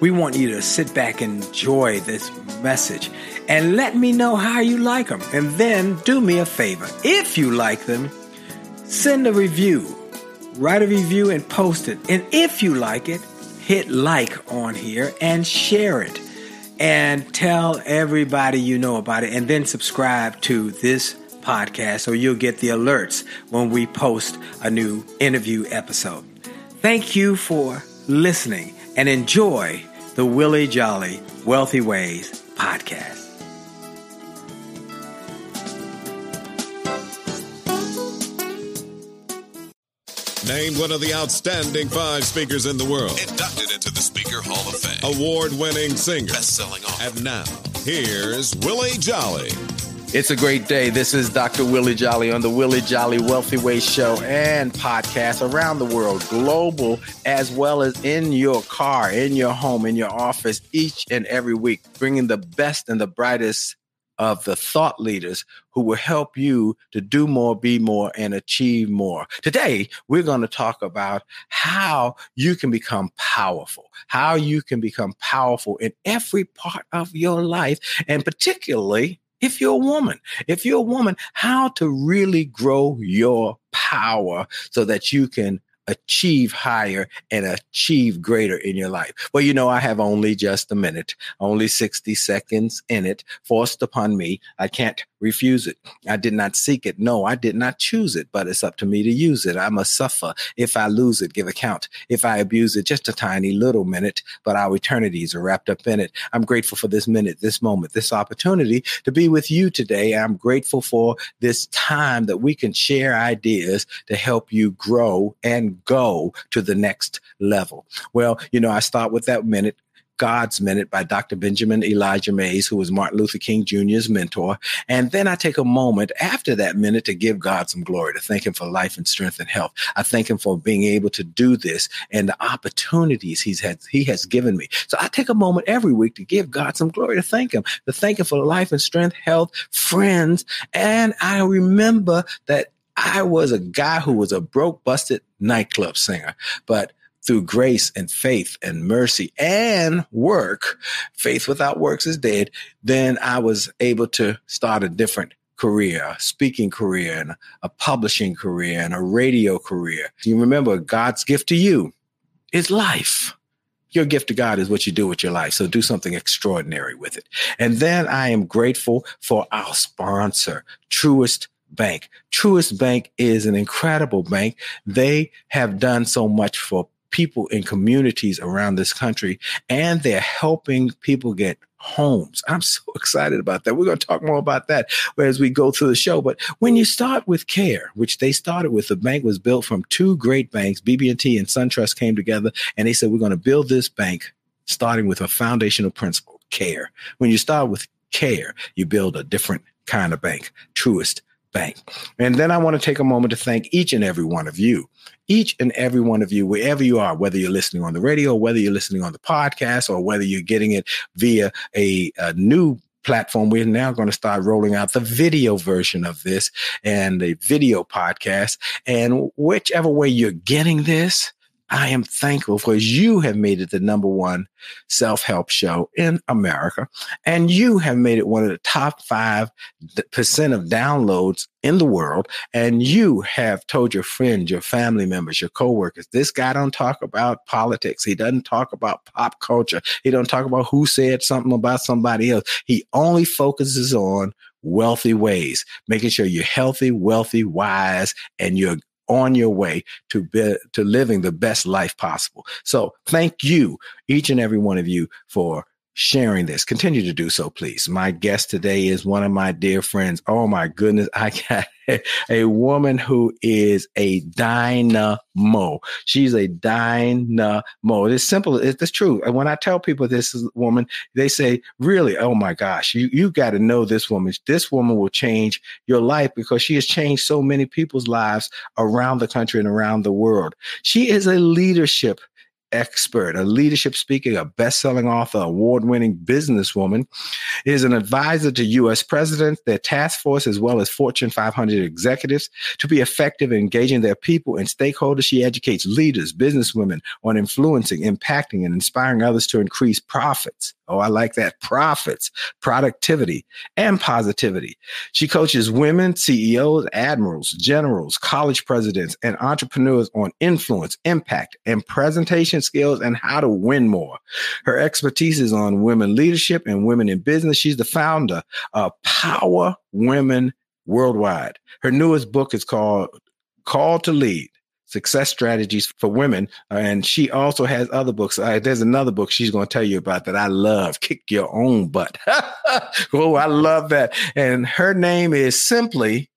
we want you to sit back and enjoy this message and let me know how you like them. And then do me a favor. If you like them, send a review, write a review and post it. And if you like it, hit like on here and share it and tell everybody you know about it and then subscribe to this podcast so you'll get the alerts when we post a new interview episode. Thank you for listening and enjoy the Willie Jolley Wealthy Ways podcast. Named one of the outstanding five speakers in the world. Inducted into the Speaker Hall of Fame. Award winning singer. Best selling author. And now, here's Willie Jolley. It's a great day. This is Dr. Willie Jolley on the Willie Jolley Wealthy Way Show and podcast around the world, global, as well as in your car, in your home, in your office, each and every week, bringing the best and the brightest of the thought leaders who will help you to do more, be more, and achieve more. Today, we're going to talk about how you can become powerful, how you can become powerful in every part of your life, and particularly if you're a woman, if you're a woman, how to really grow your power so that you can achieve higher and achieve greater in your life. Well, you know, I have only just a minute, only 60 seconds in it forced upon me. I can't refuse it. I did not seek it. No, I did not choose it, but it's up to me to use it. I must suffer. If I lose it, give account. If I abuse it, just a tiny little minute, but our eternities are wrapped up in it. I'm grateful for this minute, this moment, this opportunity to be with you today. I'm grateful for this time that we can share ideas to help you grow and go to the next level. Well, you know, I start with that minute God's Minute by Dr. Benjamin Elijah Mays, who was Martin Luther King Jr.'s mentor. And then I take a moment after that minute to give God some glory, to thank Him for life and strength and health. I thank Him for being able to do this and the opportunities He's had, He has given me. So I take a moment every week to give God some glory, to thank Him, to thank Him for life and strength, health, friends. And I remember that I was a guy who was a broke, busted nightclub singer, but through grace and faith and mercy and work, faith without works is dead, then I was able to start a different career, a speaking career, and a publishing career, and a radio career. You remember God's gift to you is life. Your gift to God is what you do with your life. So do something extraordinary with it. And then I am grateful for our sponsor, Truist Bank. Truist Bank is an incredible bank. They have done so much for people in communities around this country, and they're helping people get homes. I'm so excited about that. We're going to talk more about that as we go through the show. But when you start with care, which they started with, the bank was built from two great banks, BB&T and SunTrust came together, and they said, we're going to build this bank starting with a foundational principle, care. When you start with care, you build a different kind of bank, Truist And then I want to take a moment to thank each and every one of you, each and every one of you, wherever you are, whether you're listening on the radio, whether you're listening on the podcast, or whether you're getting it via a, a new platform, we're now going to start rolling out the video version of this and a video podcast. And whichever way you're getting this, I am thankful for you have made it the number one self help show in America. And you have made it one of the top five percent of downloads in the world. And you have told your friends, your family members, your coworkers, this guy don't talk about politics. He doesn't talk about pop culture. He don't talk about who said something about somebody else. He only focuses on wealthy ways, making sure you're healthy, wealthy, wise, and you're on your way to be, to living the best life possible. So thank you, each and every one of you, for sharing this. Continue to do so, please. My guest today is one of my dear friends. Oh my goodness, I got a woman who is a dynamo. She's a dynamo. It's simple. It's true. And when I tell people this woman, they say, really, oh my gosh, you, you got to know this woman. This woman will change your life because she has changed so many people's lives around the country and around the world. She is a leadership expert, a leadership speaker, a best-selling author, award-winning businesswoman, is an advisor to U.S. presidents, their task force, as well as Fortune 500 executives. To be effective in engaging their people and stakeholders, she educates leaders, businesswomen on influencing, impacting, and inspiring others to increase profits. Oh, I like that. Profits, productivity, and positivity. She coaches women, CEOs, admirals, generals, college presidents, and entrepreneurs on influence, impact, and presentation skills and how to win more. Her expertise is on women leadership and women in business. She's the founder of Power Women Worldwide. Her newest book is called Call to Lead success strategies for women. And she also has other books. Uh, there's another book she's going to tell you about that I love Kick Your Own Butt. oh, I love that. And her name is simply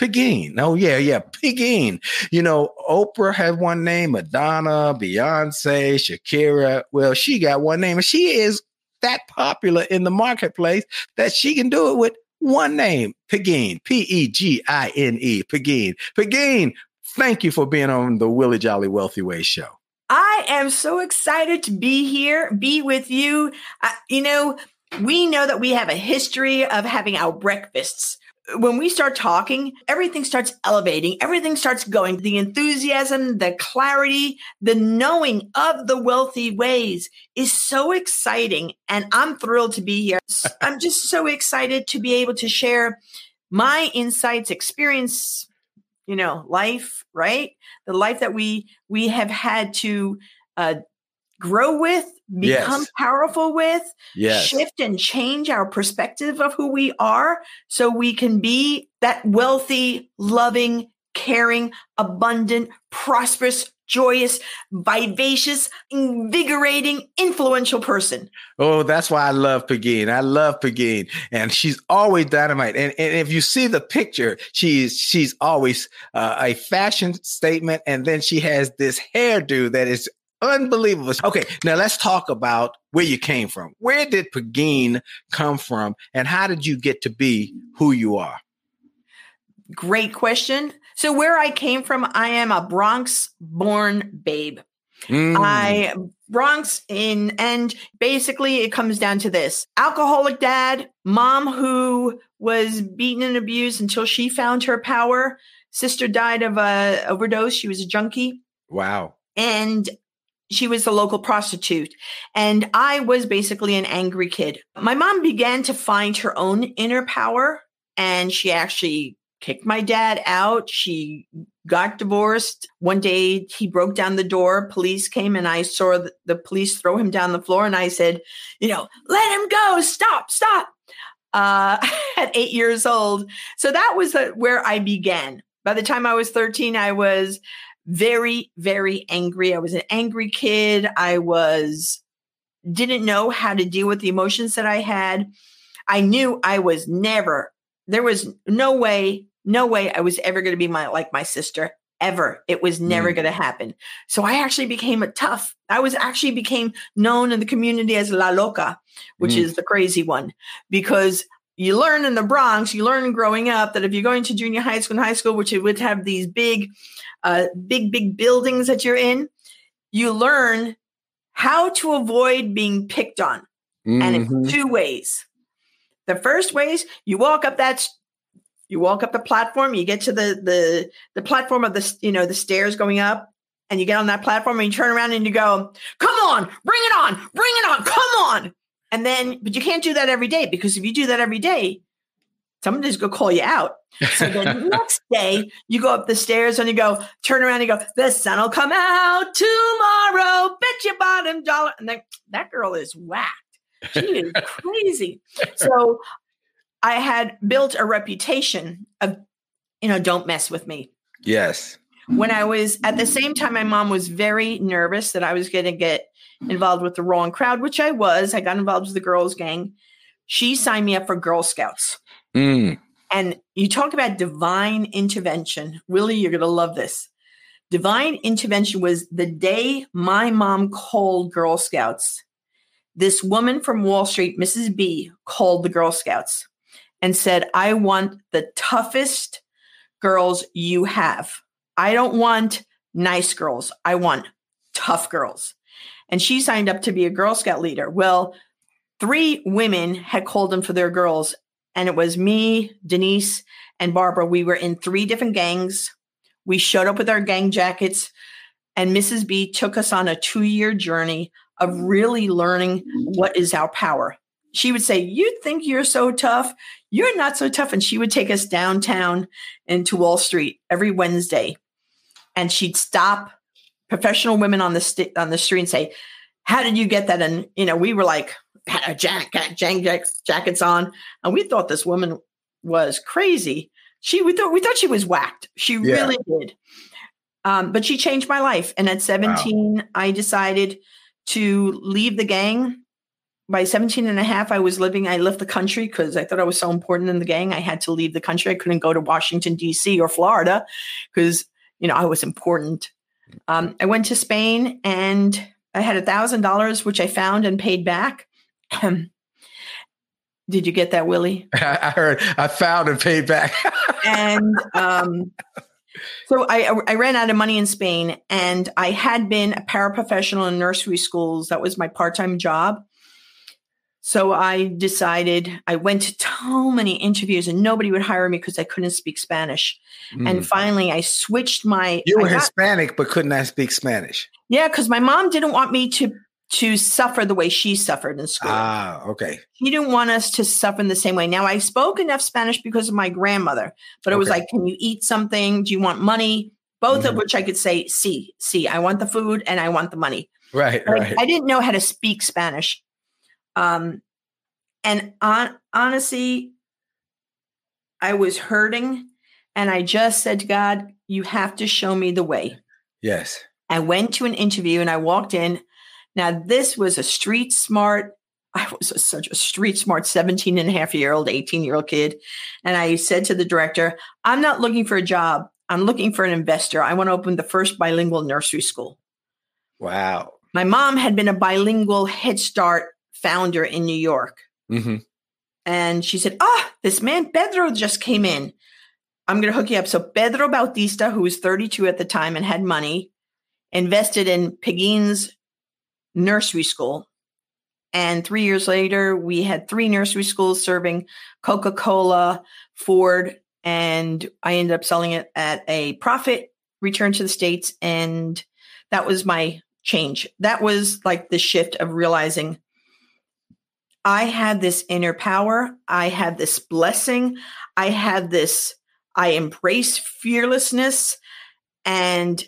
Pegine. Oh, yeah, yeah, Pegine. You know, Oprah had one name, Madonna, Beyonce, Shakira. Well, she got one name, and she is that popular in the marketplace that she can do it with one name, Pegine, P E G I N E, Pegine. Pegine, thank you for being on the Willie Jolley Wealthy Way show. I am so excited to be here, be with you. Uh, you know, we know that we have a history of having our breakfasts. When we start talking, everything starts elevating, everything starts going. The enthusiasm, the clarity, the knowing of the wealthy ways is so exciting. And I'm thrilled to be here. I'm just so excited to be able to share my insights, experience, you know, life, right? The life that we we have had to uh, grow with, become yes. powerful with, yes. shift and change our perspective of who we are so we can be that wealthy, loving, caring, abundant, prosperous, joyous, vivacious, invigorating, influential person. Oh, that's why I love Pegine. I love Pegine, and she's always dynamite. And, and if you see the picture, she's she's always uh, a fashion statement, and then she has this hairdo that is unbelievable. Okay, now let's talk about where you came from. Where did Pegine come from, and how did you get to be who you are? Great question. So where I came from, I am a Bronx born babe. Mm. I Bronx in and basically it comes down to this. Alcoholic dad, mom who was beaten and abused until she found her power. Sister died of a overdose. She was a junkie. Wow. And she was a local prostitute. And I was basically an angry kid. My mom began to find her own inner power and she actually kicked my dad out. She got divorced. One day he broke down the door. Police came and I saw the, the police throw him down the floor. And I said, you know, let him go. Stop, stop. Uh, at eight years old. So that was uh, where I began. By the time I was 13, I was very, very angry. I was an angry kid. I was, didn't know how to deal with the emotions that I had. I knew I was never, there was no way no way I was ever going to be my like my sister ever. It was never mm. going to happen. So I actually became a tough. I was actually became known in the community as La Loca, which mm. is the crazy one, because you learn in the Bronx, you learn growing up that if you're going to junior high school and high school, which it would have these big, uh, big, big buildings that you're in, you learn how to avoid being picked on. Mm-hmm. And in two ways. The first ways you walk up that you walk up the platform, you get to the the the platform of the you know the stairs going up, and you get on that platform and you turn around and you go, "Come on, bring it on, bring it on, come on!" And then, but you can't do that every day because if you do that every day, somebody's gonna call you out. So the next day, you go up the stairs and you go, turn around and you go, the sun will come out tomorrow, bet your bottom dollar. And then that girl is whacked. She is crazy. So I had built a reputation of, you know, don't mess with me. Yes. When I was at the same time, my mom was very nervous that I was going to get involved with the wrong crowd, which I was. I got involved with the girls' gang. She signed me up for Girl Scouts. Mm. And you talk about divine intervention. Really, you're going to love this. Divine intervention was the day my mom called Girl Scouts. This woman from Wall Street, Mrs. B, called the Girl Scouts and said, I want the toughest girls you have. I don't want nice girls. I want tough girls. And she signed up to be a Girl Scout leader. Well, three women had called them for their girls, and it was me, Denise, and Barbara. We were in three different gangs. We showed up with our gang jackets, and Mrs. B took us on a two year journey of really learning what is our power. She would say, You think you're so tough? You're not so tough. And she would take us downtown into Wall Street every Wednesday. And she'd stop professional women on the st- on the street and say, "How did you get that?" And you know, we were like, had a jacket, jackets on, and we thought this woman was crazy. She we thought we thought she was whacked. She yeah. really did. Um, but she changed my life. And at 17, wow. I decided to leave the gang. By 17 and a half, I was living, I left the country because I thought I was so important in the gang. I had to leave the country. I couldn't go to Washington, D.C. or Florida because, you know, I was important. Um, I went to Spain and I had a thousand dollars, which I found and paid back. Did you get that, Willie? I heard. I found and paid back. and um, so I, I ran out of money in Spain, and I had been a paraprofessional in nursery schools. That was my part time job. So I decided I went to so many interviews and nobody would hire me because I couldn't speak Spanish. Mm. And finally I switched my You were got, Hispanic but could not I speak Spanish. Yeah, because my mom didn't want me to to suffer the way she suffered in school. Ah, okay. She didn't want us to suffer in the same way. Now I spoke enough Spanish because of my grandmother, but it okay. was like, can you eat something? Do you want money? Both mm-hmm. of which I could say, see, see, I want the food and I want the money. Right, but right. I didn't know how to speak Spanish. Um, and on, honestly, I was hurting and I just said to God, you have to show me the way. Yes. I went to an interview and I walked in. Now, this was a street smart, I was a, such a street smart 17 and a half year old, 18 year old kid. And I said to the director, I'm not looking for a job. I'm looking for an investor. I want to open the first bilingual nursery school. Wow. My mom had been a bilingual Head Start founder in New York. Mm-hmm. And she said, Ah, oh, this man Pedro just came in. I'm going to hook you up. So Pedro Bautista, who was 32 at the time and had money, invested in Pegine's nursery school. And three years later, we had three nursery schools serving Coca Cola, Ford, and I ended up selling it at a profit, returned to the States. And that was my change. That was like the shift of realizing I had this inner power. I had this blessing. I had this, I embrace fearlessness. And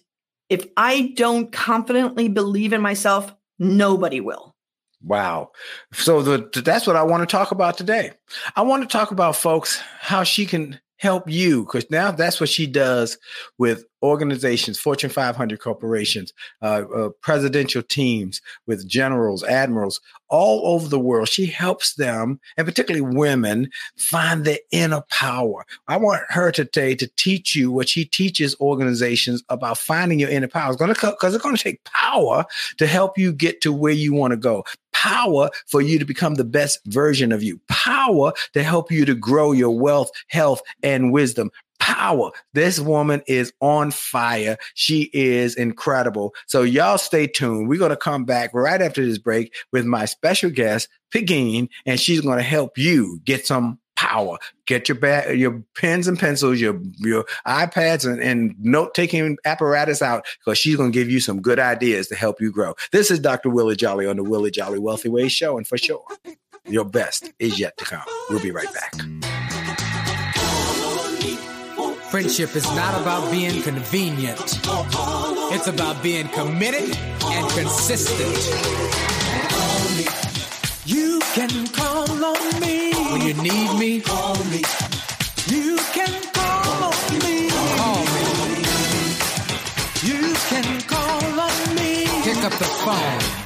if I don't confidently believe in myself, nobody will. Wow. So the, that's what I want to talk about today. I want to talk about folks how she can help you because now that's what she does with organizations fortune 500 corporations uh, uh, presidential teams with generals admirals all over the world. She helps them and particularly women find their inner power. I want her today to teach you what she teaches organizations about finding your inner power. It's going to because it's going to take power to help you get to where you want to go. Power for you to become the best version of you, power to help you to grow your wealth, health, and wisdom power. This woman is on fire. She is incredible. So y'all stay tuned. We're going to come back right after this break with my special guest, Pegine, and she's going to help you get some power. Get your ba- your pens and pencils, your your iPads and, and note taking apparatus out because she's going to give you some good ideas to help you grow. This is Dr. Willie Jolley on the Willie Jolley Wealthy Way show, and for sure, your best is yet to come. We'll be right back. Friendship is not about being convenient. It's about being committed and consistent. You can call on me when you need me. Call me. You can call on me. Call me. You can call on me. Pick up the phone.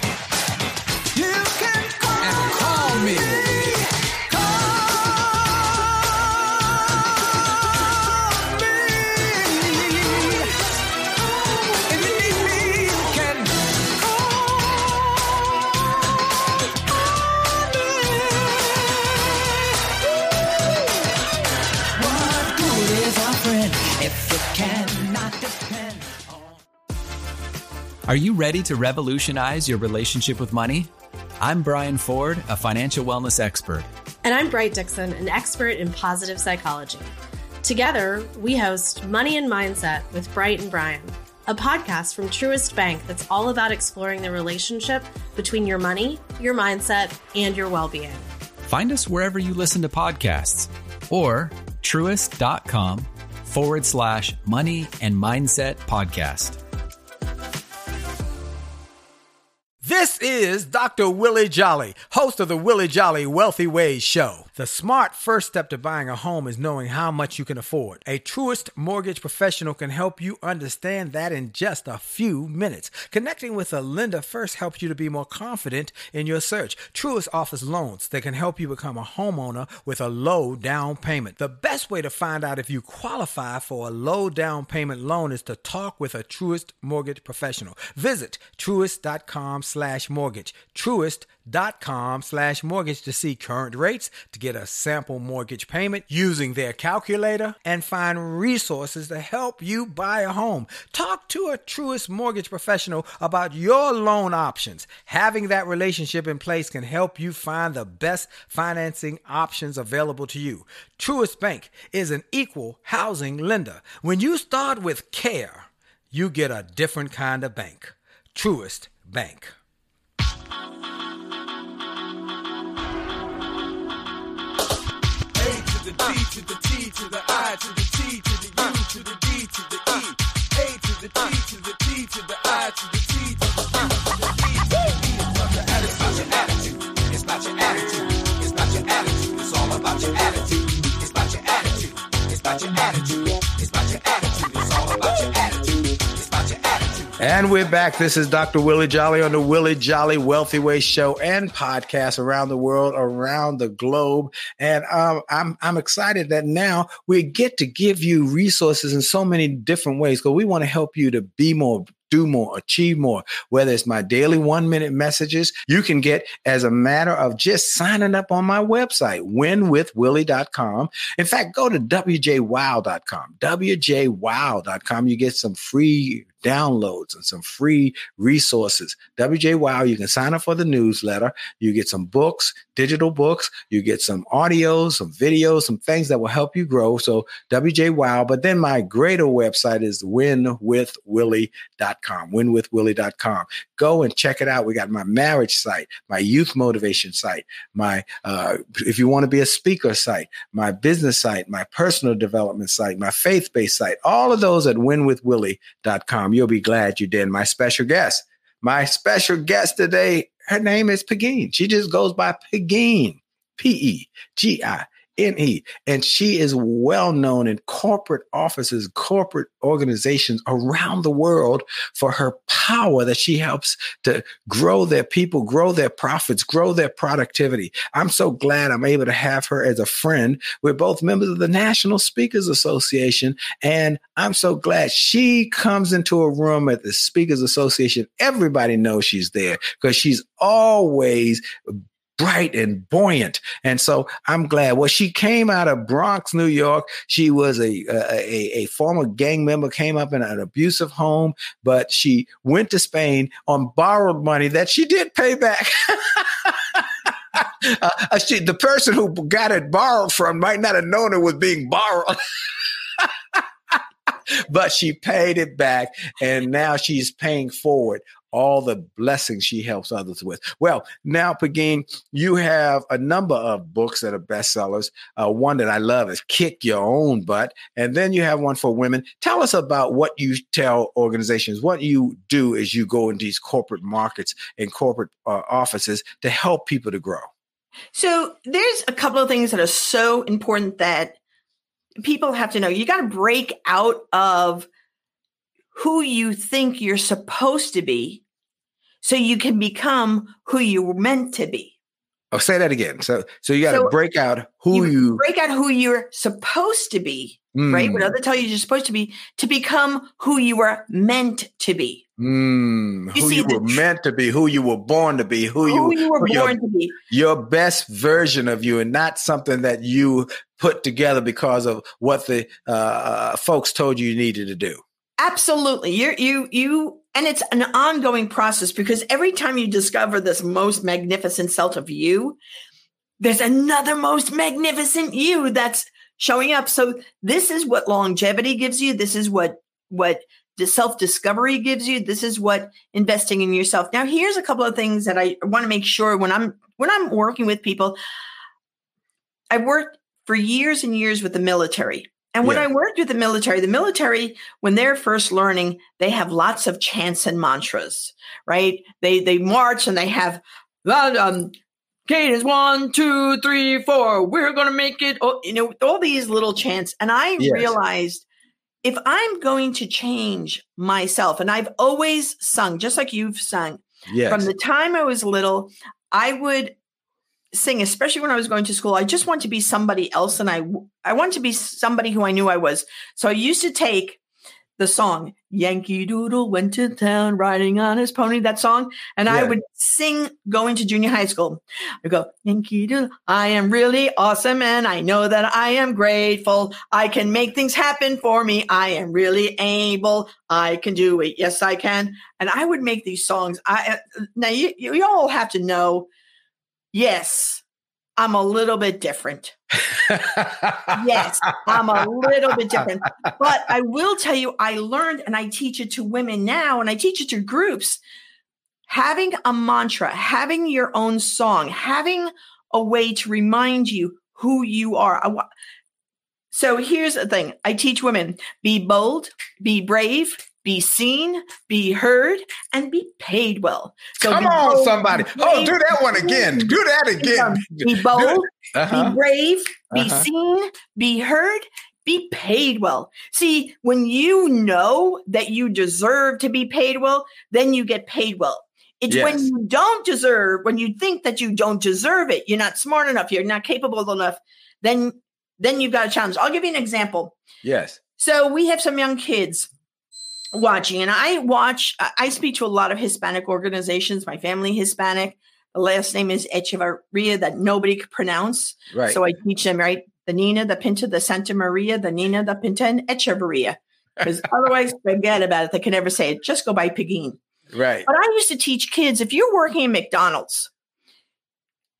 Are you ready to revolutionize your relationship with money? I'm Brian Ford, a financial wellness expert. And I'm Bright Dixon, an expert in positive psychology. Together, we host Money and Mindset with Bright and Brian, a podcast from Truist Bank that's all about exploring the relationship between your money, your mindset, and your well being. Find us wherever you listen to podcasts or truist.com forward slash money and mindset podcast. This is Dr. Willie Jolley, host of the Willie Jolley Wealthy Ways Show. The smart first step to buying a home is knowing how much you can afford. A Truist mortgage professional can help you understand that in just a few minutes. Connecting with a lender first helps you to be more confident in your search. Truist offers loans that can help you become a homeowner with a low down payment. The best way to find out if you qualify for a low down payment loan is to talk with a Truist mortgage professional. Visit truist.com slash mortgage. Truist.com slash mortgage to see current rates, to get a sample mortgage payment using their calculator, and find resources to help you buy a home. Talk to a Truist mortgage professional about your loan options. Having that relationship in place can help you find the best financing options available to you. Truist Bank is an equal housing lender. When you start with care, you get a different kind of bank. Truist Bank. Thank you. We're back. This is Dr. Willie Jolley on the Willie Jolley Wealthy Way Show and podcast around the world, around the globe. And um, I'm I'm excited that now we get to give you resources in so many different ways because we want to help you to be more do more, achieve more. Whether it's my daily one minute messages, you can get as a matter of just signing up on my website, winwithwillie.com. In fact, go to wjwow.com, wjwow.com. You get some free downloads and some free resources. WJ Wow, you can sign up for the newsletter. You get some books, digital books. You get some audios, some videos, some things that will help you grow. So WJ Wow. But then my greater website is winwithwillie.com, winwithwillie.com. Go and check it out. We got my marriage site, my youth motivation site, my, uh, if you want to be a speaker site, my business site, my personal development site, my faith-based site, all of those at winwithwillie.com. You'll be glad you did. My special guest, my special guest today, her name is Pegine. She just goes by Pegine, P E G I N E. And she is well known in corporate offices, corporate organizations around the world for her power that she helps to grow their people, grow their profits, grow their productivity. I'm so glad I'm able to have her as a friend. We're both members of the National Speakers Association. And I'm so glad she comes into a room at the Speakers Association. Everybody knows she's there because she's always bright and buoyant. And so I'm glad. Well, she came out of Bronx, New York. She was a, a, a former gang member, came up in an abusive home, but she went to Spain on borrowed money that she did pay back. uh, she, the person who got it borrowed from might not have known it was being borrowed. but she paid it back and now she's paying forward all the blessings she helps others with. Well, now, Pegine, you have a number of books that are bestsellers. Uh, one that I love is Kick Your Own Butt. And then you have one for women. Tell us about what you tell organizations, what you do as you go into these corporate markets and corporate uh, offices to help people to grow. So there's a couple of things that are so important that people have to know. You got to break out of who you think you're supposed to be so you can become who you were meant to be. Oh, say that again. So, so you got to so break out who you, you, break out who you're supposed to be, mm. right? What other tell you you're supposed to be to become who you were meant to be. Mm. You who see, you were tr- meant to be, who you were born to be, who, who you, you were born your, to be, your best version of you, and not something that you put together because of what the uh, uh folks told you you needed to do. Absolutely, you you you and it's an ongoing process because every time you discover this most magnificent self of you, there's another most magnificent you that's showing up. So this is what longevity gives you. This is what what the self discovery gives you. This is what investing in yourself. Now, here's a couple of things that I want to make sure when I'm when I'm working with people. I worked for years and years with the military. And when yeah. I worked with the military, the military, when they're first learning, they have lots of chants and mantras, right? They they march and they have um Kate is one, two, three, four. We're gonna make it. Oh, you know, all these little chants. And I yes. realized if I'm going to change myself, and I've always sung, just like you've sung, yes. from the time I was little, I would sing, especially when I was going to school. I just want to be somebody else, and I I want to be somebody who I knew I was. So I used to take the song Yankee Doodle went to town riding on his pony, that song. And yeah. I would sing going to junior high school. I go, Yankee Doodle, I am really awesome and I know that I am grateful. I can make things happen for me. I am really able. I can do it. Yes, I can. And I would make these songs. I uh, now you, you all have to know yes, I'm a little bit different. yes, I'm a little bit different. But I will tell you, I learned and I teach it to women now and I teach it to groups. Having a mantra, having your own song, having a way to remind you who you are. So here's the thing I teach women be bold, be brave, be seen, be heard, and be paid well. So Come on, bold, somebody. Oh, do that one again. Do that again. Be bold, uh-huh. be brave, be uh-huh. seen, be heard, be paid well. See, when you know that you deserve to be paid well, then you get paid well. It's yes. when you don't deserve, when you think that you don't deserve it, you're not smart enough, you're not capable enough, then then you've got a challenge. I'll give you an example. Yes. So we have some young kids watching and i watch i speak to a lot of hispanic organizations my family hispanic. The last name is echevarria that nobody could pronounce. Right. So i teach them right the nina the pinta the santa maria the nina the pinta and echevarria. Because otherwise forget about it. They can never say it. Just go by Pegine. right. But i used to teach kids if you're working in mcdonald's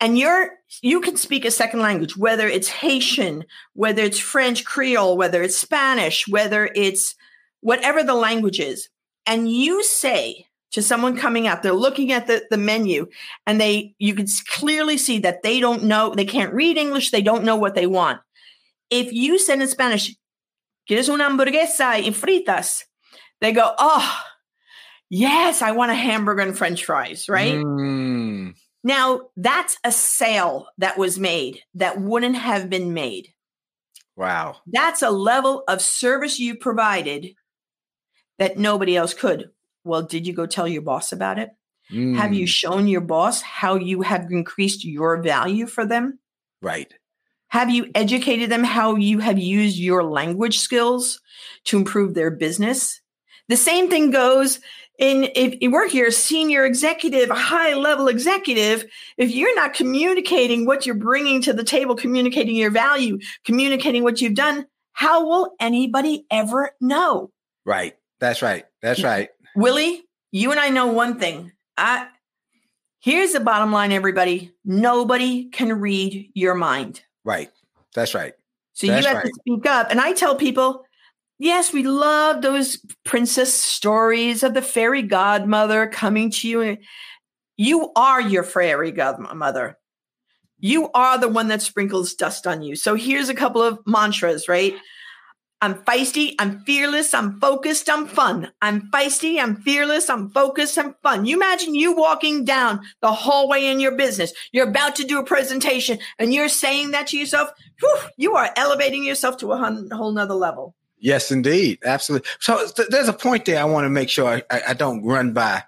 and you're you can speak a second language whether it's haitian whether it's french creole whether it's spanish whether it's whatever the language is, and you say to someone coming up, they're looking at the, the menu and they you can clearly see that they don't know, they can't read English, they don't know what they want. If you said in Spanish, ¿Quieres una hamburguesa y fritas? They go, oh, yes, I want a hamburger and french fries, right? Mm. Now, that's a sale that was made that wouldn't have been made. Wow. That's a level of service you provided that nobody else could. Well, did you go tell your boss about it? Mm. Have you mm. shown your boss how you have increased your value for them? Right. Have you educated them how you have used your language skills to improve their business? The same thing goes in if you work here, senior executive, a high level executive, if you're not communicating what you're bringing to the table, communicating your value, communicating what you've done, how will anybody ever know? Right. That's right. That's right. Willie, you and I know one thing. I here's the bottom line, everybody. Nobody can read your mind. Right. That's right. So That's you have right. to speak up. And I tell people, yes, we love those princess stories of the fairy godmother coming to you. You are your fairy godmother. You are the one that sprinkles dust on you. So here's a couple of mantras, right? I'm feisty, I'm fearless, I'm focused, I'm fun. I'm feisty, I'm fearless, I'm focused, I'm fun. You imagine you walking down the hallway in your business. You're about to do a presentation and you're saying that to yourself. Whew, you are elevating yourself to a whole nother level. Yes, indeed. Absolutely. So th- there's a point there I want to make sure I, I, I don't run by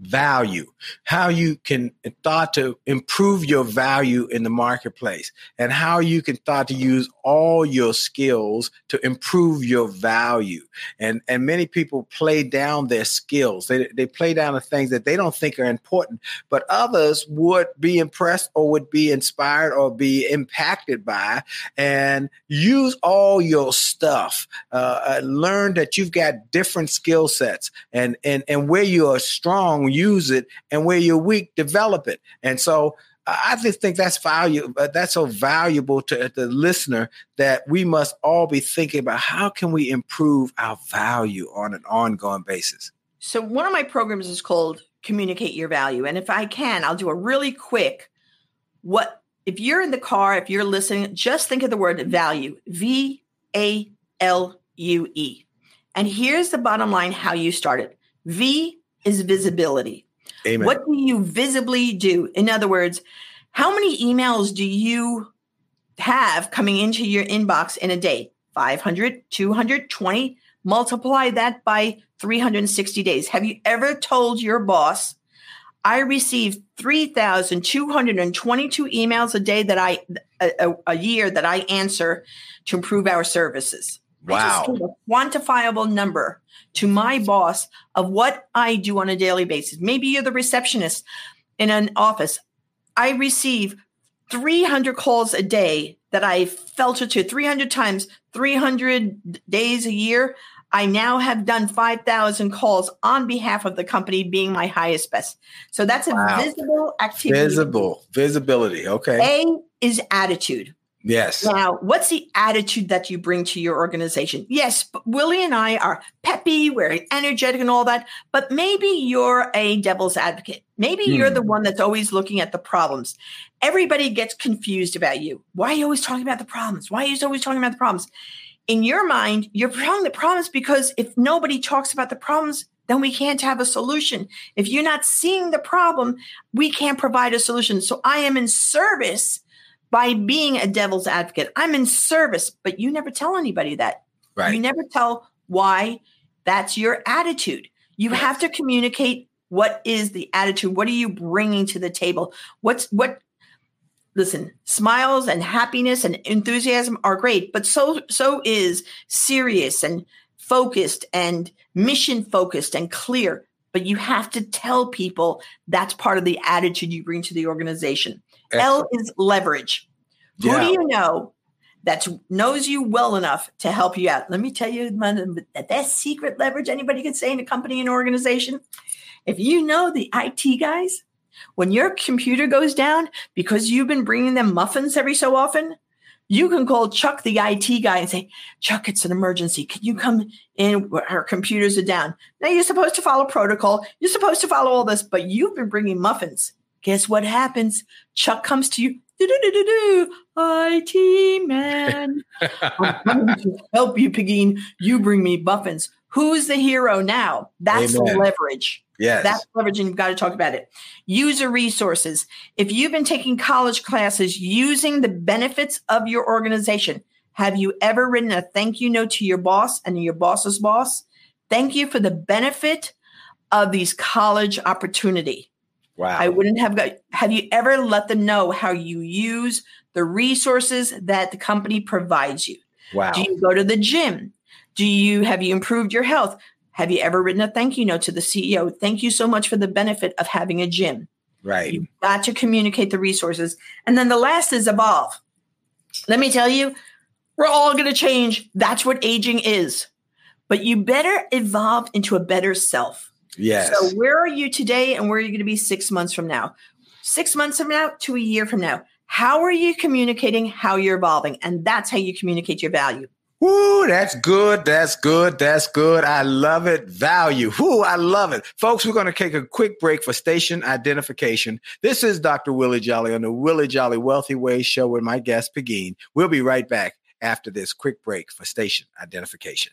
value, how you can start to improve your value in the marketplace, and how you can start to use all your skills to improve your value. And and many people play down their skills. They they play down the things that they don't think are important, but others would be impressed or would be inspired or be impacted by, and use all your stuff. Uh, uh learn that you've got different skill sets, and and and where you are strong use it, and where you're weak, develop it. And so I just think that's value. Uh, that's so valuable to the listener that we must all be thinking about how can we improve our value on an ongoing basis. So one of my programs is called Communicate Your Value, and if I can, I'll do a really quick. What if you're in the car? If you're listening, just think of the word value. V A L U E. And here's the bottom line: how you started. V is visibility. Amen. What do you visibly do? In other words, how many emails do you have coming into your inbox in a day? 500, 220, multiply that by 360 days. Have you ever told your boss, I receive 3,222 emails a day that I, a, a, year that I answer to improve our services? Wow. a quantifiable number to my boss of what I do on a daily basis. Maybe you're the receptionist in an office. I receive 300 calls a day that I filter to 300 times, 300 days a year. I now have done 5,000 calls on behalf of the company, being my highest best. So that's a wow. visible activity. Visible, visibility. Okay. A is attitude. Yes. Now, what's the attitude that you bring to your organization? Yes, Willie and I are peppy, we're energetic and all that, but maybe you're a devil's advocate. Maybe mm. you're the hmm. one that's always looking at the problems. Everybody gets confused about you. Why are you always talking about the problems? Why are you always talking about the problems? In your mind, you're talking the problems because if nobody talks about the problems, then we can't have a solution. If you're not seeing the problem, we can't provide a solution. So I am in service by being a devil's advocate. I'm in service, but you never tell anybody that. Right. You never tell why that's your attitude. You have to communicate what is the attitude? What are you bringing to the table? What's what listen, smiles and happiness and enthusiasm are great, but so so is serious and focused and mission focused and clear. But you have to tell people that's part of the attitude you bring to the organization. Excellent. L is leverage. Yeah. Who do you know that knows you well enough to help you out? Let me tell you that best secret leverage anybody can say in a company and organization. If you know the IT guys, when your computer goes down because you've been bringing them muffins every so often, you can call Chuck, the IT guy, and say, Chuck, it's an emergency. Can you come in? Our computers are down. Now, you're supposed to follow protocol. You're supposed to follow all this, but you've been bringing muffins. Guess what happens? Chuck comes to you. IT man. I'm coming to help you, Pegine. You bring me muffins. Who's the hero now? That's Amen. leverage. Yes. That's leverage, and you've got to talk about it. User resources. If you've been taking college classes using the benefits of your organization, have you ever written a thank you note to your boss and your boss's boss? Thank you for the benefit of these college opportunity. Wow. I wouldn't have got. Have you ever let them know how you use the resources that the company provides you? wow. Do you go to the gym? Do you have you improved your health? Have you ever written a thank you note to the CEO? Thank you so much for the benefit of having a gym. right. You've got to communicate the resources. And then the last is evolve. Let me tell you, we're all going to change. That's what aging is. But you better evolve into a better self. Yes. So, where are you today and where are you going to be six months from now? Six months from now to a year from now. How are you communicating how you're evolving? And that's how you communicate your value. Woo, that's good. That's good. That's good. I love it. Value. Woo, I love it. Folks, we're going to take a quick break for station identification. This is Dr. Willie Jolley on the Willie Jolley Wealthy Ways show with my guest, Pegine. We'll be right back after this quick break for station identification.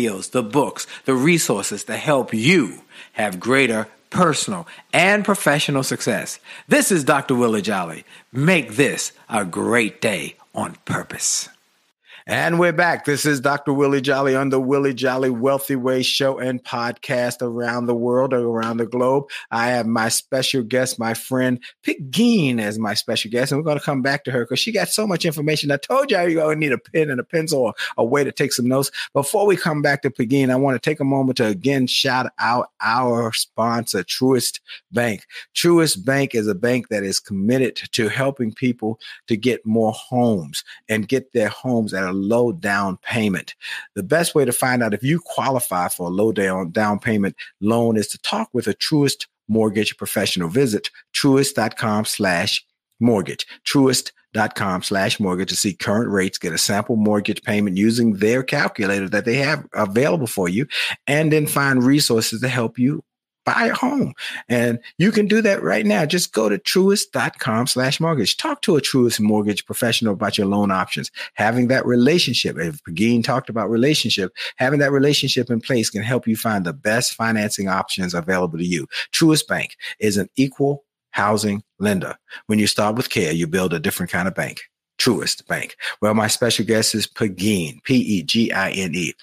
videos, the books, the resources to help you have greater personal and professional success. This is Dr. Willie Jolley. Make this a great day on purpose. And we're back. This is Dr. Willie Jolley on the Willie Jolley Wealthy Way show and podcast around the world or around the globe. I have my special guest, my friend Pegine, as my special guest. And we're going to come back to her because she got so much information. I told you you're going need a pen and a pencil or a way to take some notes. Before we come back to Pegine, I want to take a moment to again shout out our sponsor, Truist Bank. Truist Bank is a bank that is committed to helping people to get more homes and get their homes at a low down payment. The best way to find out if you qualify for a low down down payment loan is to talk with a Truist mortgage professional. Visit truist.com slash mortgage. Truist.com slash mortgage to see current rates, get a sample mortgage payment using their calculator that they have available for you, and then find resources to help you buy a home. And you can do that right now. Just go to truist.com slash mortgage. Talk to a truist mortgage professional about your loan options. Having that relationship, if Pegine talked about relationship, having that relationship in place can help you find the best financing options available to you. Truist Bank is an equal housing lender. When you start with care, you build a different kind of bank. Truist Bank. Well, my special guest is Pegine, P E G I N E.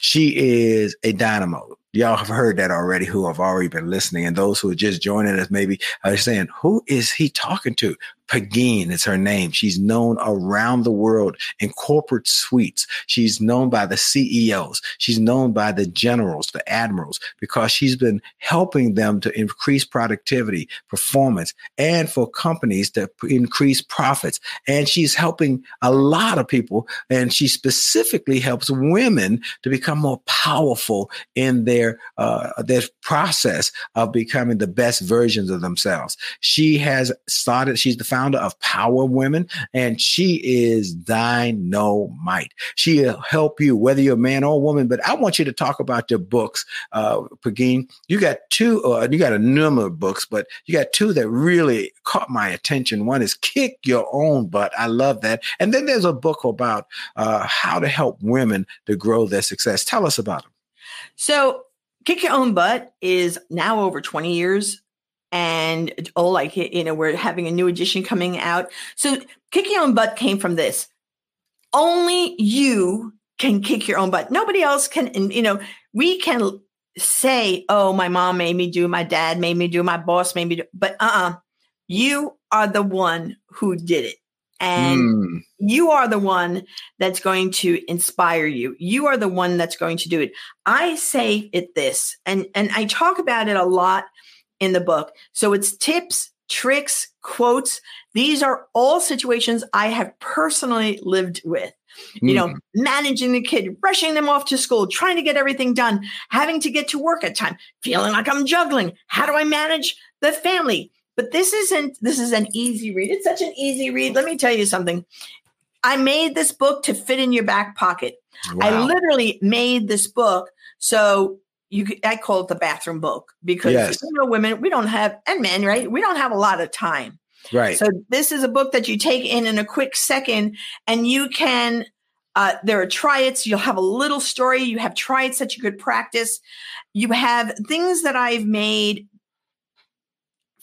She is a dynamo. Y'all have heard that already who have already been listening. And those who are just joining us maybe are saying, who is he talking to? Pegine is her name. She's known around the world in corporate suites. She's known by the CEOs. She's known by the generals, the admirals, because she's been helping them to increase productivity, performance, and for companies to increase profits. And she's helping a lot of people. And she specifically helps women to become more powerful in their uh, their process of becoming the best versions of themselves. She has started. She's the founder of Power Women, and she is dynamite. She'll help you, whether you're a man or a woman. But I want you to talk about your books, uh, Pegine. You got two, uh, you got a number of books, but you got two that really caught my attention. One is Kick Your Own Butt. I love that. And then there's a book about uh, how to help women to grow their success. Tell us about them. So, Kick Your Own Butt is now over 20 years and oh like you know we're having a new edition coming out. So kick your own butt came from this. Only you can kick your own butt. Nobody else can and you know we can say oh my mom made me do my dad made me do my boss made me do but uh-uh. You are the one who did it and mm. you are the one that's going to inspire you. You are the one that's going to do it. I say it this and and i talk about it a lot in the book. So it's tips, tricks, quotes. These are all situations I have personally lived with. Mm. You know, hmm. managing the kid, rushing them off to school, trying to get everything done, having to get to work at time, feeling like I'm juggling. How do I manage the family? But this isn't this is an easy read. It's such an easy read. Let me tell you something. I made this book to fit in your back pocket. Wow. I literally made this book so you I call it the bathroom book because yes. women we don't have and men right? We don't have a lot of time. Right. So this is a book that you take in in a quick second and you can uh, there are try-its you'll have a little story. You have try-its that you could practice. You have things that I've made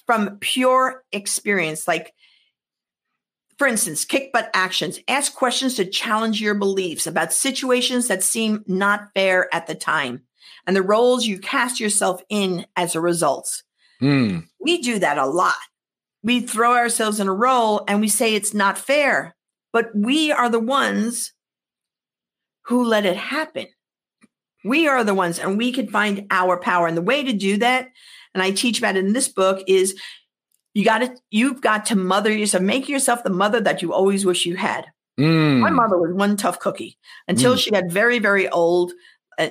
from pure experience. Like for instance, kick butt actions. Ask questions to challenge your beliefs about situations that seem not fair at the time and the roles you cast yourself in as a result. Mm. We do that a lot. We throw ourselves in a role and we say it's not fair, but we are the ones who let it happen. We are the ones, and we can find our power. And the way to do that, and I teach about it in this book, is you got to you've got to mother yourself, make yourself the mother that you always wish you had. Mm. My mother was one tough cookie until mm. she got very, very old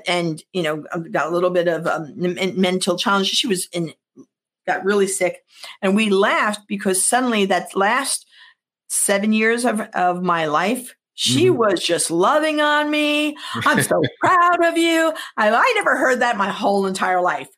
and you know got a little bit of um, mental challenge. She was in got really sick and we laughed because suddenly that last seven years of, of my life she mm-hmm. was just loving on me. I'm so proud of you. I, I never heard that my whole entire life.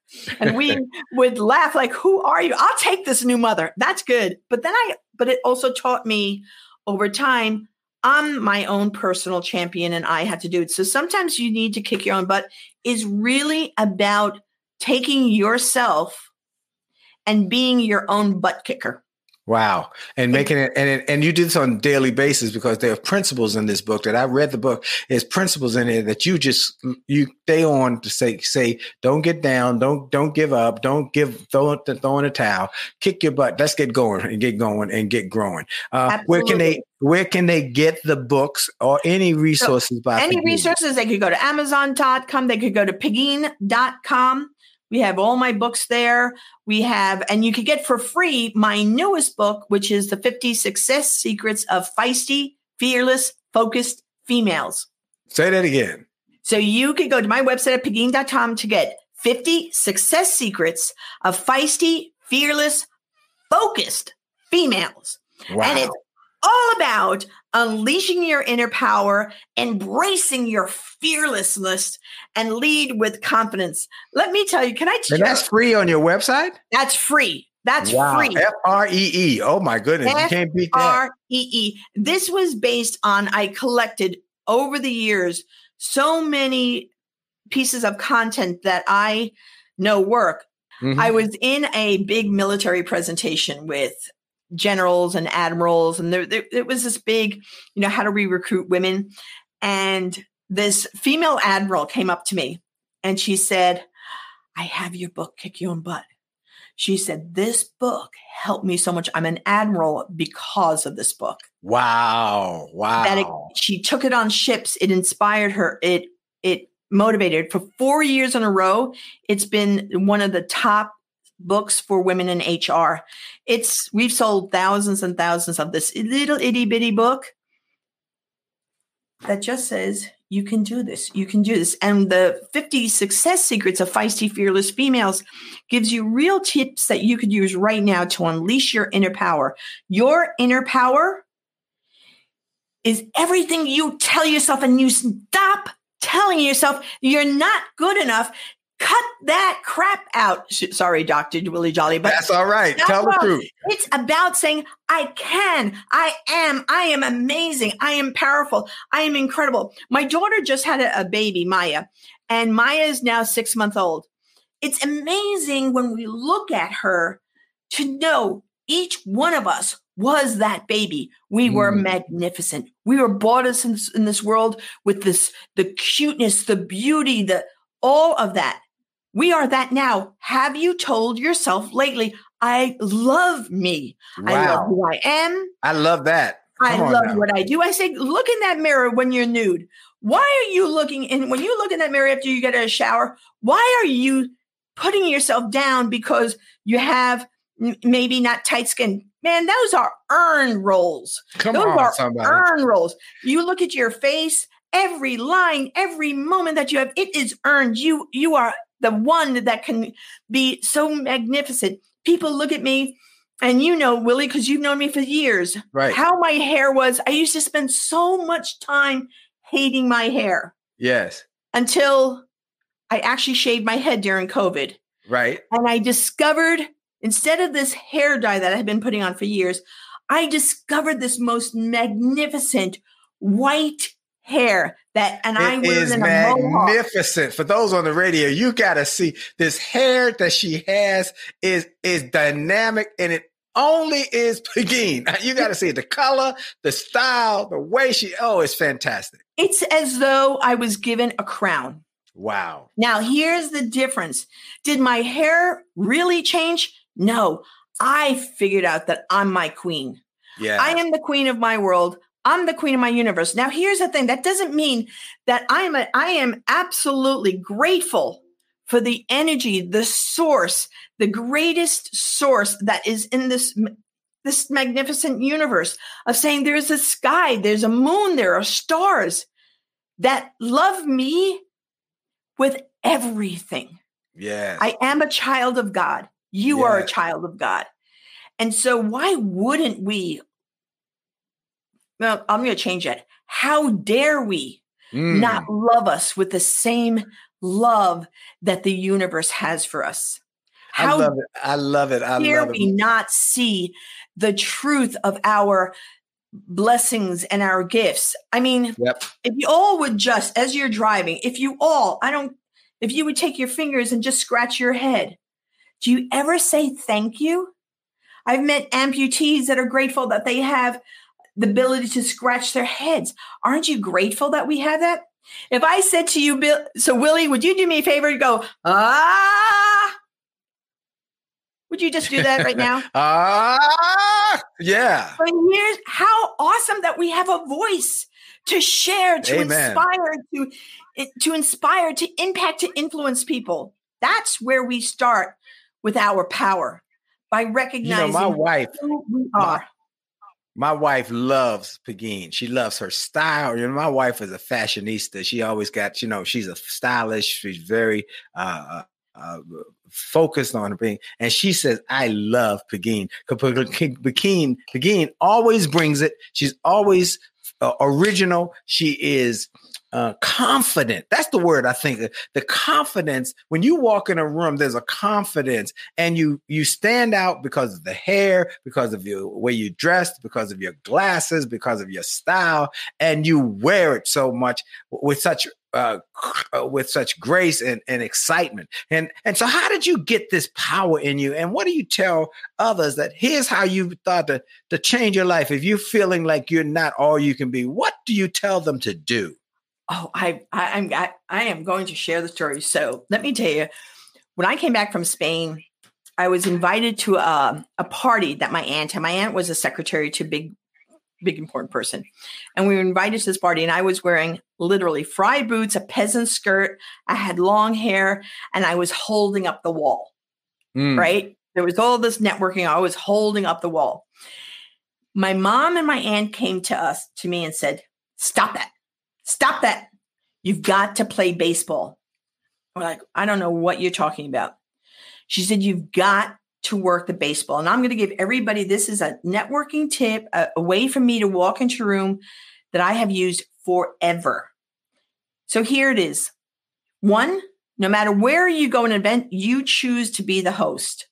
And we would laugh like who are you? I'll take this new mother. That's good. But then i but it also taught me over time I'm my own personal champion and I had to do it. So sometimes you need to kick your own butt is really about taking yourself and being your own butt kicker. Wow. And making it and and you do this on a daily basis because there are principles in this book that I read the book. There's principles in it that you just you stay on to say say don't get down, don't don't give up, don't give throw throw in a towel, kick your butt. Let's get going and get going and get growing. Uh, where can they where can they get the books or any resources so by any resources they could go to amazon.com they could go to pegine.com we have all my books there. We have, and you can get for free my newest book, which is the 50 Success Secrets of Feisty, Fearless, Focused Females. Say that again. So you could go to my website at pegine.com to get 50 success secrets of feisty, fearless, focused females. Wow. And it's all about unleashing your inner power, embracing your fearlessness, and lead with confidence. Let me tell you, can I? And that's free on your website. That's free. That's wow. free. F R E E. Oh my goodness, F-R-E-E. you can't beat that. R E E. This was based on I collected over the years so many pieces of content that I know work. Mm-hmm. I was in a big military presentation with generals and admirals and there, there, it was this big you know how do we recruit women? And this female admiral came up to me and she said i have your book kick your own butt. She said this book helped me so much. I'm an admiral because of this book. Wow wow that it, she took it on ships. It inspired her. It it motivated. For four years in a row it's been one of the top books for women in HR. It's we've sold thousands and thousands of this little itty bitty book that just says you can do this. You can do this. And the 50 success secrets of feisty, fearless females gives you real tips that you could use right now to unleash your inner power. Your inner power is everything you tell yourself and you stop telling yourself you're not good enough cut that crap out. Sorry, Dr. Willie Jolley, but that's all right. Tell the truth. It's about saying, I can, I am, I am amazing, I am powerful, I am incredible. My daughter just had a, a baby, Maya, and Maya is now six months old. It's amazing when we look at her to know each one of us was that baby. We were mm. magnificent. We were brought us in, in this world with this, the cuteness, the beauty, the all of that. We are that now. Have you told yourself lately, I love me. Wow. I love who I am. I love that. Come I love now. what I do. I say, look in that mirror when you're nude. Why are you looking in when you look in that mirror after you get a shower? Why are you putting yourself down because you have maybe not tight skin? Man, those are earn rolls. Come those on, are somebody. earn rolls. You look at your face, every line, every moment that you have, it is earned. You you are the one that can be so magnificent. People look at me, and you know, Willie, because you've known me for years, right? How my hair was. I used to spend so much time hating my hair. Yes. Until I actually shaved my head during COVID. Right. And I discovered instead of this hair dye that I had been putting on for years, I discovered this most magnificent white hair that and it I was is magnificent. For those on the radio, you gotta see this hair that she has is is dynamic and it only is Pegine. You gotta see the color, the style, the way she oh, it's fantastic. It's as though I was given a crown. Wow. Now here's the difference. Did my hair really change? No. I figured out that I'm my queen. Yeah. I am the queen of my world. I'm the queen of my universe. Now, here's the thing that doesn't mean that I am, a, I am absolutely grateful for the energy, the source, the greatest source that is in this, this magnificent universe of saying there's a sky, there's a moon, there are stars that love me with everything. Yes. I am a child of God. You yes. are a child of God. And so, why wouldn't we well, I'm going to change it. How dare we mm. not love us with the same love that the universe has for us? How I love it. I love it. I dare love it. we not see the truth of our blessings and our gifts? I mean, yep. if you all would just, as you're driving, if you all, I don't, if you would take your fingers and just scratch your head, do you ever say thank you? I've met amputees that are grateful that they have the ability to scratch their heads. Aren't you grateful that we have that? If I said to you, Bill, so Willie, would you do me a favor and go, ah? Would you just do that right now? ah, yeah. But here's how awesome that we have a voice to share, to Amen. inspire, to to inspire, to impact, to influence people. That's where we start with our power by recognizing you know, my wife, who we are my wife loves Pegine. She loves her style. You know, my wife is a fashionista. She always got, you know, she's a stylish. She's very uh, uh, uh focused on being, and she says, "I love Pegine. Pegine, Pegine always brings it. She's always uh, original. She is uh, confident. That's the word I think. The confidence when you walk in a room, there's a confidence, and you you stand out because of the hair, because of your way you dressed, because of your glasses, because of your style, and you wear it so much with such uh, uh, with such grace and, and excitement. And and so, how did you get this power in you? And what do you tell others that here's how you thought to to change your life? If you're feeling like you're not all you can be, what do you tell them to do? Oh, I, I am I, I am going to share the story. So let me tell you, when I came back from Spain, I was invited to a, a party that my aunt and my aunt was a secretary to a big, big important person, and we were invited to this party. And I was wearing literally fry boots, a peasant skirt. I had long hair, and I was holding up the wall. Mm. Right, there was all this networking. I was holding up the wall. My mom and my aunt came to us to me and said, "Stop that." Stop that. You've got to play baseball. We're like, I don't know what you're talking about. She said, You've got to work the baseball. And I'm going to give everybody this is a networking tip, a, a way for me to walk into a room that I have used forever. So here it is. One, no matter where you go an event, you choose to be the host.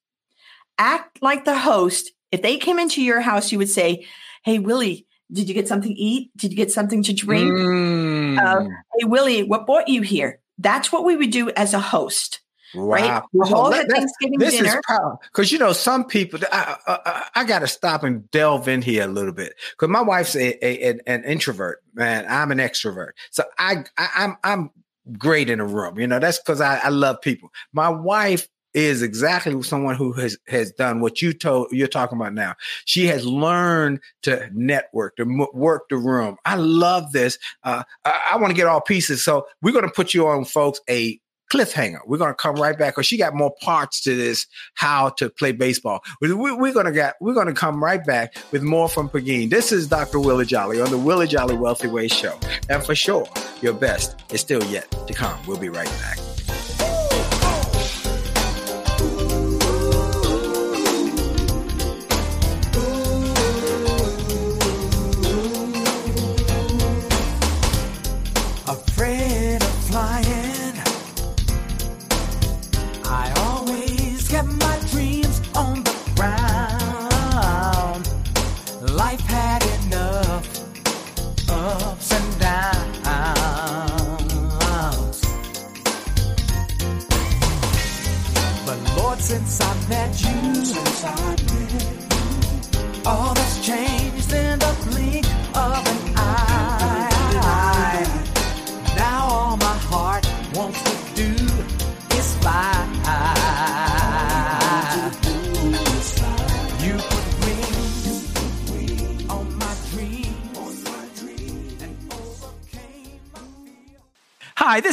Act like the host. If they came into your house, you would say, Hey, Willie, did you get something to eat? Did you get something to drink? Mm. Uh, hey, Willie, what brought you here? That's what we would do as a host. Right? We Well, all that- Thanksgiving this dinner. is power because you know some people. I, I, I got to stop and delve in here a little bit because my wife's a, a, an, an introvert, man. I'm an extrovert, so I, I I'm I'm great in a room. You know that's because I, I love people. My wife is exactly someone who has has done what you told you're talking about now. She has learned to network, to m- work the room. I love this. Uh, I, I want to get all pieces, so we're going to put you on, folks, a cliffhanger. We're going to come right back because she got more parts to this how to play baseball. We, we're going to get we're going to come right back with more from Pegine. This is Dr. Willie Jolley on the Willie Jolley Wealthy Way Show, and for sure, your best is still yet to come. We'll be right back.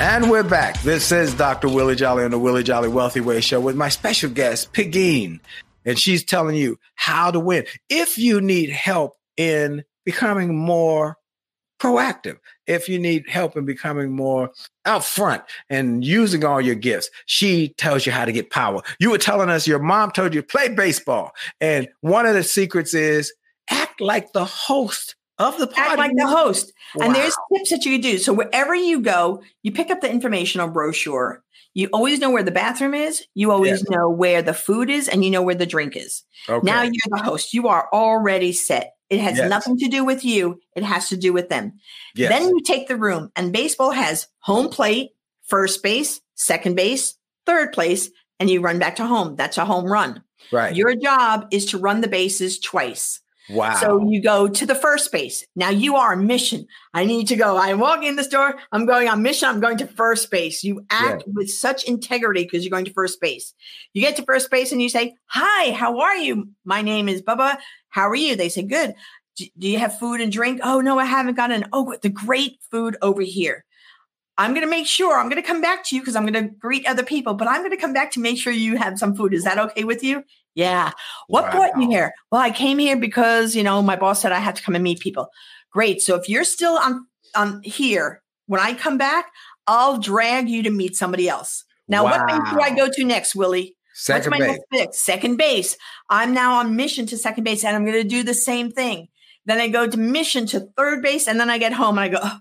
And we're back. This is Dr. Willie Jolley on the Willie Jolley Wealthy Way Show with my special guest, Pegine. And she's telling you how to win. If you need help in becoming more proactive. If you need help in becoming more out front and using all your gifts, she tells you how to get power. You were telling us your mom told you play baseball. And one of the secrets is act like the host of the party. Act like the host. Wow. And there's tips that you can do. So wherever you go, you pick up the informational brochure. You always know where the bathroom is. You always yeah. know where the food is, and you know where the drink is. Okay. Now you're the host. You are already set. It has yes. nothing to do with you. It has to do with them. Yes. Then you take the room, and baseball has home plate, first base, second base, third place, and you run back to home. That's a home run. Right. Your job is to run the bases twice. Wow. So you go to the first base. Now you are on mission. I need to go. I'm walking in the store. I'm going on mission. I'm going to first base. You act yeah. with such integrity because you're going to first base. You get to first base and you say, Hi, how are you? My name is Bubba. How are you? They say, Good. Do you have food and drink? Oh, no, I haven't gotten. Oh, the great food over here. I'm going to make sure I'm going to come back to you because I'm going to greet other people, but I'm going to come back to make sure you have some food. Is that okay with you? Yeah. What wow. brought you here? Well, I came here because, you know, my boss said I had to come and meet people. Great. So if you're still on, on here, when I come back, I'll drag you to meet somebody else. Now, wow. what base do I go to next, Willie? Second What's my base. Next Second base. I'm now on mission to second base and I'm going to do the same thing. Then I go to mission to third base and then I get home and I go, oh,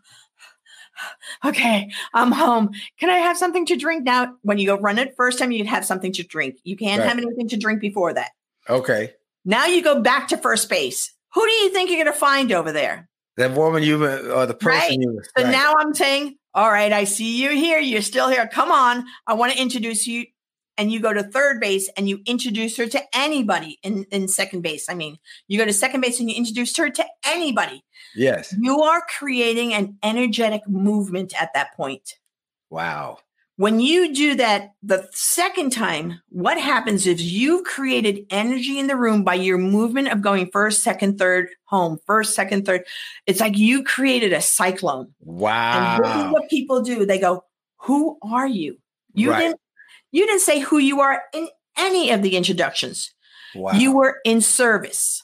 okay, I'm home. Can I have something to drink now? When you go run it first time, you'd have something to drink. You can't right. have anything to drink before that. Okay. Now you go back to first base. Who do you think you're going to find over there? That woman you or the person right? you. So right. now I'm saying, all right, I see you here. You're still here. Come on. I want to introduce you and you go to third base and you introduce her to anybody in, in second base. I mean, you go to second base and you introduce her to anybody. Yes. You are creating an energetic movement at that point. Wow. When you do that the second time, what happens is you've created energy in the room by your movement of going first, second, third, home, first, second, third. It's like you created a cyclone. Wow. And this is what people do. They go, Who are you? You right. didn't you didn't say who you are in any of the introductions. Wow. You were in service.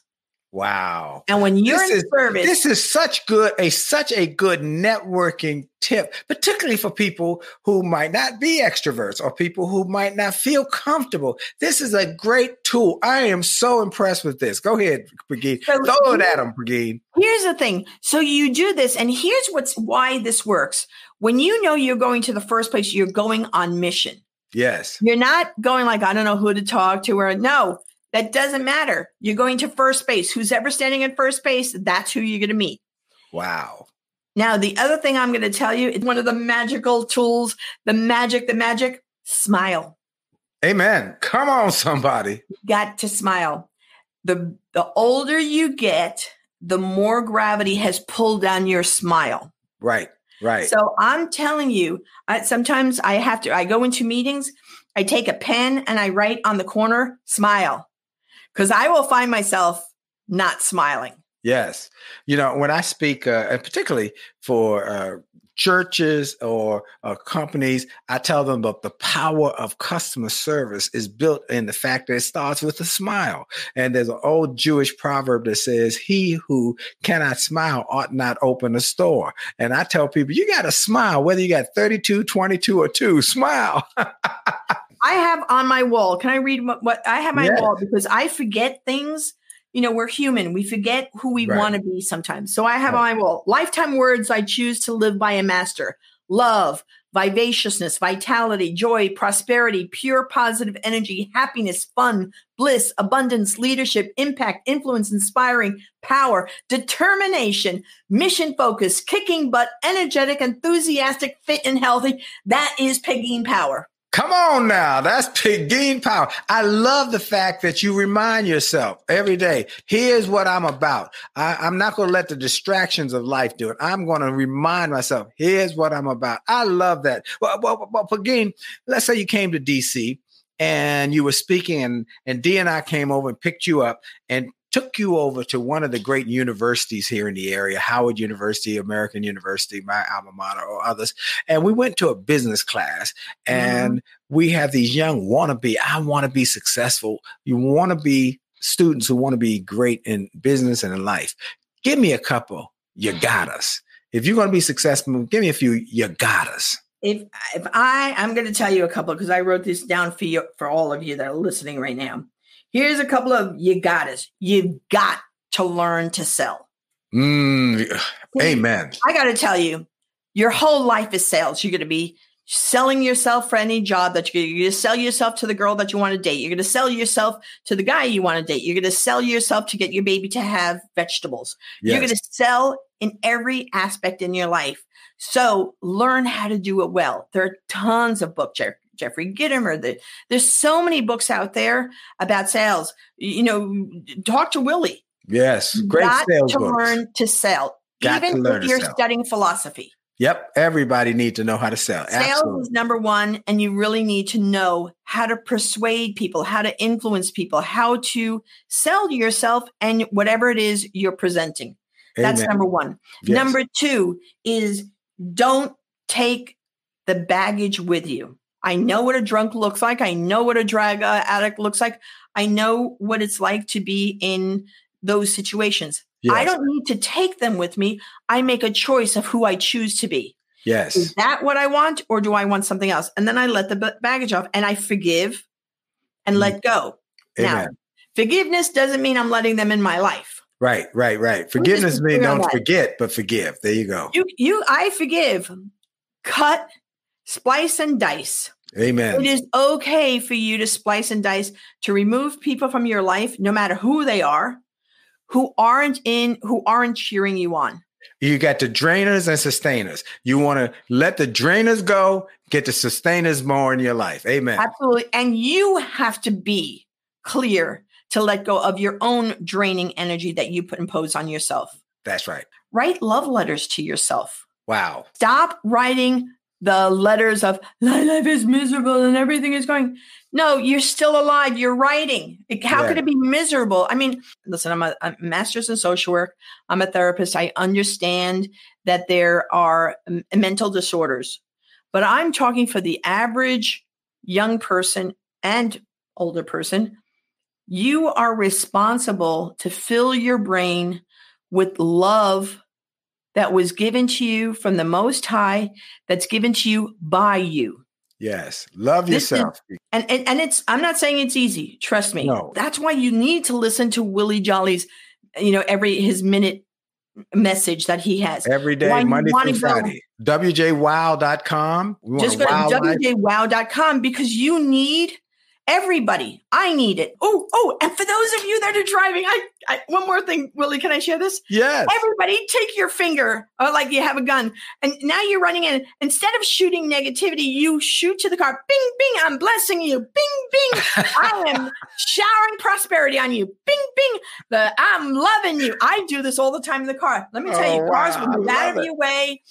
Wow. And when you're this in is, service, this is such good a such a good networking tip, particularly for people who might not be extroverts or people who might not feel comfortable. This is a great tool. I am so impressed with this. Go ahead, Brigid. So Throw it at them, Brigid. Here's the thing. So you do this, and here's what's why this works. When you know you're going to the first place, you're going on mission. Yes. You're not going like, I don't know who to talk to or no, that doesn't matter. You're going to first base. Who's ever standing in first base, that's who you're going to meet. Wow. Now, the other thing I'm going to tell you is one of the magical tools, the magic, the magic, smile. Amen. Come on, somebody. You got to smile. The the older you get, the more gravity has pulled down your smile. Right. Right. So I'm telling you, I, sometimes I have to, I go into meetings, I take a pen and I write on the corner, smile, because I will find myself not smiling. Yes. You know, when I speak, uh, and particularly for uh, churches or uh, companies, I tell them that the power of customer service is built in the fact that it starts with a smile. And there's an old Jewish proverb that says, He who cannot smile ought not open a store. And I tell people, you got to smile, whether you got 32, 22, or 2, smile. I have on my wall. Can I read what, what I have my yes. wall because I forget things you know, we're human. We forget who we right. want to be sometimes. So I have right. on my wall lifetime words I choose to live by a master love, vivaciousness, vitality, joy, prosperity, pure positive energy, happiness, fun, bliss, abundance, leadership, impact, influence, inspiring, power, determination, mission focus, kicking butt, energetic, enthusiastic, fit, and healthy. That is Pegine Power. Come on now. That's Pegine power. I love the fact that you remind yourself every day, here's what I'm about. I, am not going to let the distractions of life do it. I'm going to remind myself, here's what I'm about. I love that. Well, well, well Pegine, let's say you came to DC and you were speaking and, and D and I came over and picked you up and took you over to one of the great universities here in the area, Howard University, American University, my alma mater, or others. And we went to a business class and mm-hmm. we have these young wannabe, I want to be successful. You want to be students who want to be great in business and in life. Give me a couple. You got us. If you're going to be successful, give me a few you got us. If if I I'm going to tell you a couple because I wrote this down for you for all of you that are listening right now. Here's a couple of you got us. You've got to learn to sell. Mm, amen. I got to tell you, your whole life is sales. You're going to be selling yourself for any job that you're, you're going to sell yourself to the girl that you want to date. You're going to sell yourself to the guy you want to date. You're going to sell yourself to get your baby to have vegetables. Yes. You're going to sell in every aspect in your life. So learn how to do it well. There are tons of books. Jeff- Jeffrey Gitomer. The, there's so many books out there about sales. You know, talk to Willie. Yes, great got sales to books. learn to sell. Got to Even learn if you're sell. studying philosophy. Yep, everybody needs to know how to sell. Sales Absolutely. is number one, and you really need to know how to persuade people, how to influence people, how to sell yourself and whatever it is you're presenting. That's number one. Yes. Number two is don't take the baggage with you. I know what a drunk looks like. I know what a drug uh, addict looks like. I know what it's like to be in those situations. I don't need to take them with me. I make a choice of who I choose to be. Yes. Is that what I want, or do I want something else? And then I let the ba- baggage off and I forgive and let go. Now. Amen. forgiveness doesn't mean I'm letting them in my life. Right, right, right. Forgiveness means don't forget, but forgive. There you go. You, you, I forgive. Cut, splice, and dice. Amen. It is okay for you to splice and dice to remove people from your life, no matter who they are, who aren't in, who aren't cheering you on. You got the drainers and sustainers. You want to let the drainers go, get the sustainers more in your life. Amen. Absolutely. And you have to be clear to let go of your own draining energy that you put impose on yourself. That's right. Write love letters to yourself. Wow. Stop writing the letters of my life is miserable and everything is going. No, you're still alive. You're writing. It- How could it be miserable? I mean, listen, I'm a, a master's in social work. I'm a therapist. I understand that there are um, mental disorders, but I'm talking for the average young person and older person. You are responsible to fill your brain with love that was given to you from the Most High, that's given to you by you. Yes. Love This is- yourself. And, and and it's I'm not saying it's easy. Trust me. No. That's why you need to listen to Willie Jolley's, you know, every his minute message that he has. Every day, Why Monday through go- Friday. WJWow.com. We Just go to wow life. wjwow.com because you need everybody. I need it. Oh, oh, and for those of you that are driving, I, I one more thing, Willie, can I share this? Yes. Everybody take your finger, or like you have a gun, and now you're running in. Instead of shooting negativity, you shoot to the car. Bing, bing, I'm blessing you. Bing, bing, I am showering prosperity on you. Bing, bing, the I'm loving you. I do this all the time in the car. Let me tell Oh, you, cars wow, will move out of your way.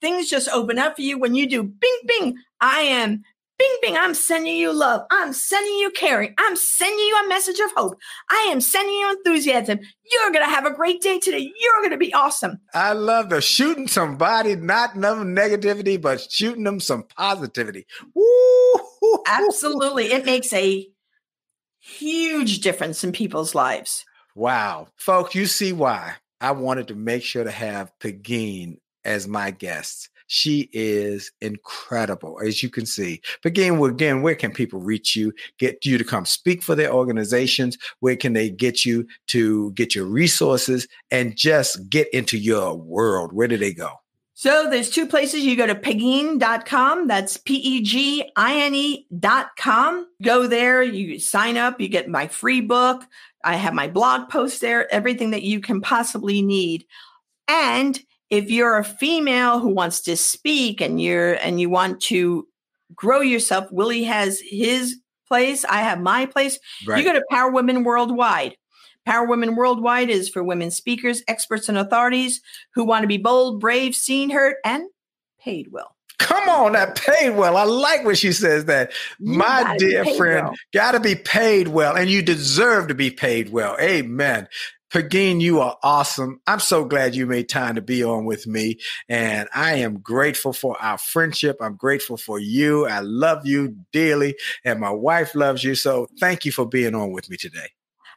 Things just open up for you when you do bing, bing. I am Bing, bing, I'm sending you love. I'm sending you caring. I'm sending you a message of hope. I am sending you enthusiasm. You're going to have a great day today. You're going to be awesome. I love the shooting somebody, not no negativity, but shooting them some positivity. Woo! Absolutely. It makes a huge difference in people's lives. Wow. Folks, you see why I wanted to make sure to have Pegine as my guest. She is incredible, as you can see. But well, again, where can people reach you, get you to come speak for their organizations? Where can they get you to get your resources and just get into your world? Where do they go? So there's two places. You go to pegine.com. That's P-E-G-I-N-E dot com. Go there. You sign up. You get my free book. I have my blog post there, everything that you can possibly need. And if you're a female who wants to speak and you're, and you want to grow yourself, Willie has his place. I have my place. You go to Power Women Worldwide. Power Women Worldwide is for women speakers, experts, and authorities who want to be bold, brave, seen, heard, and paid well. Come on, that paid well. I like when she says that. You My dear friend, well. got to be paid well, and you deserve to be paid well. Amen. Pegine, you are awesome. I'm so glad you made time to be on with me. And I am grateful for our friendship. I'm grateful for you. I love you dearly. And my wife loves you. So thank you for being on with me today.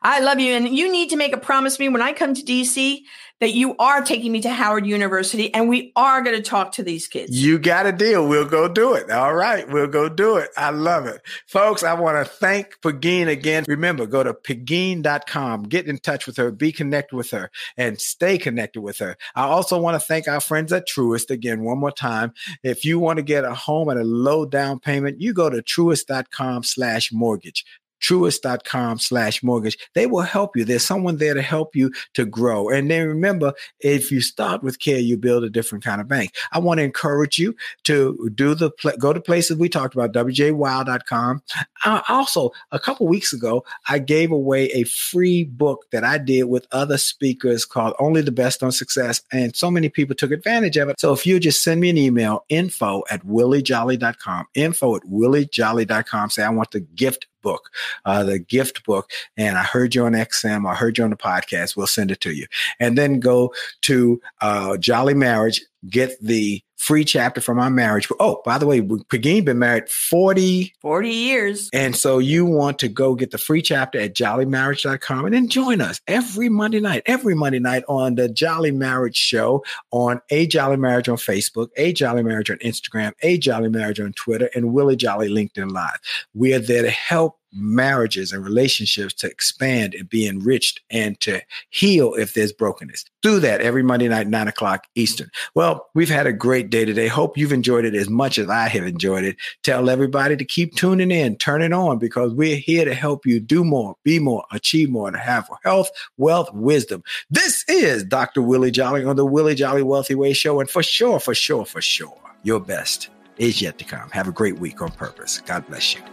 I love you. And you need to make a promise to me when I come to DC that you are taking me to Howard University and we are going to talk to these kids. You got a deal. We'll go do it. All right. We'll go do it. I love it. Folks, I want to thank Pegine again. Remember, go to pegine.com, get in touch with her, be connected with her, and stay connected with her. I also want to thank our friends at Truist again, one more time. If you want to get a home at a low down payment, you go to truist.com slash mortgage truist.com slash mortgage. They will help you. There's someone there to help you to grow. And then remember, if you start with care, you build a different kind of bank. I want to encourage you to do the go to places we talked about, wjwow.com. Uh, also, a couple weeks ago, I gave away a free book that I did with other speakers called Only the Best on Success. And so many people took advantage of it. So if you just send me an email, info at williejolley.com, info at williejolley.com, say I want the gift book, uh, the gift book. And I heard you on XM, I heard you on the podcast. We'll send it to you. And then go to uh, Jolley Marriage, get the free chapter from our marriage. Oh, by the way, Pegine been married 40, 40 years. And so you want to go get the free chapter at jolleymarriage.com and then join us every Monday night, every Monday night on the Jolley Marriage Show on A Jolley Marriage on Facebook, A Jolley Marriage on Instagram, A Jolley Marriage on Twitter, and Willie Jolley LinkedIn Live. We are there to help marriages and relationships to expand and be enriched and to heal if there's brokenness. Do that every Monday night, nine o'clock Eastern. Well, we've had a great day today. Hope you've enjoyed it as much as I have enjoyed it. Tell everybody to keep tuning in, turn it on because we're here to help you do more, be more, achieve more, and have health, wealth, wisdom. This is Dr. Willie Jolley on the Willie Jolley Wealthy Way Show. And for sure, for sure, for sure, your best is yet to come. Have a great week on purpose. God bless you.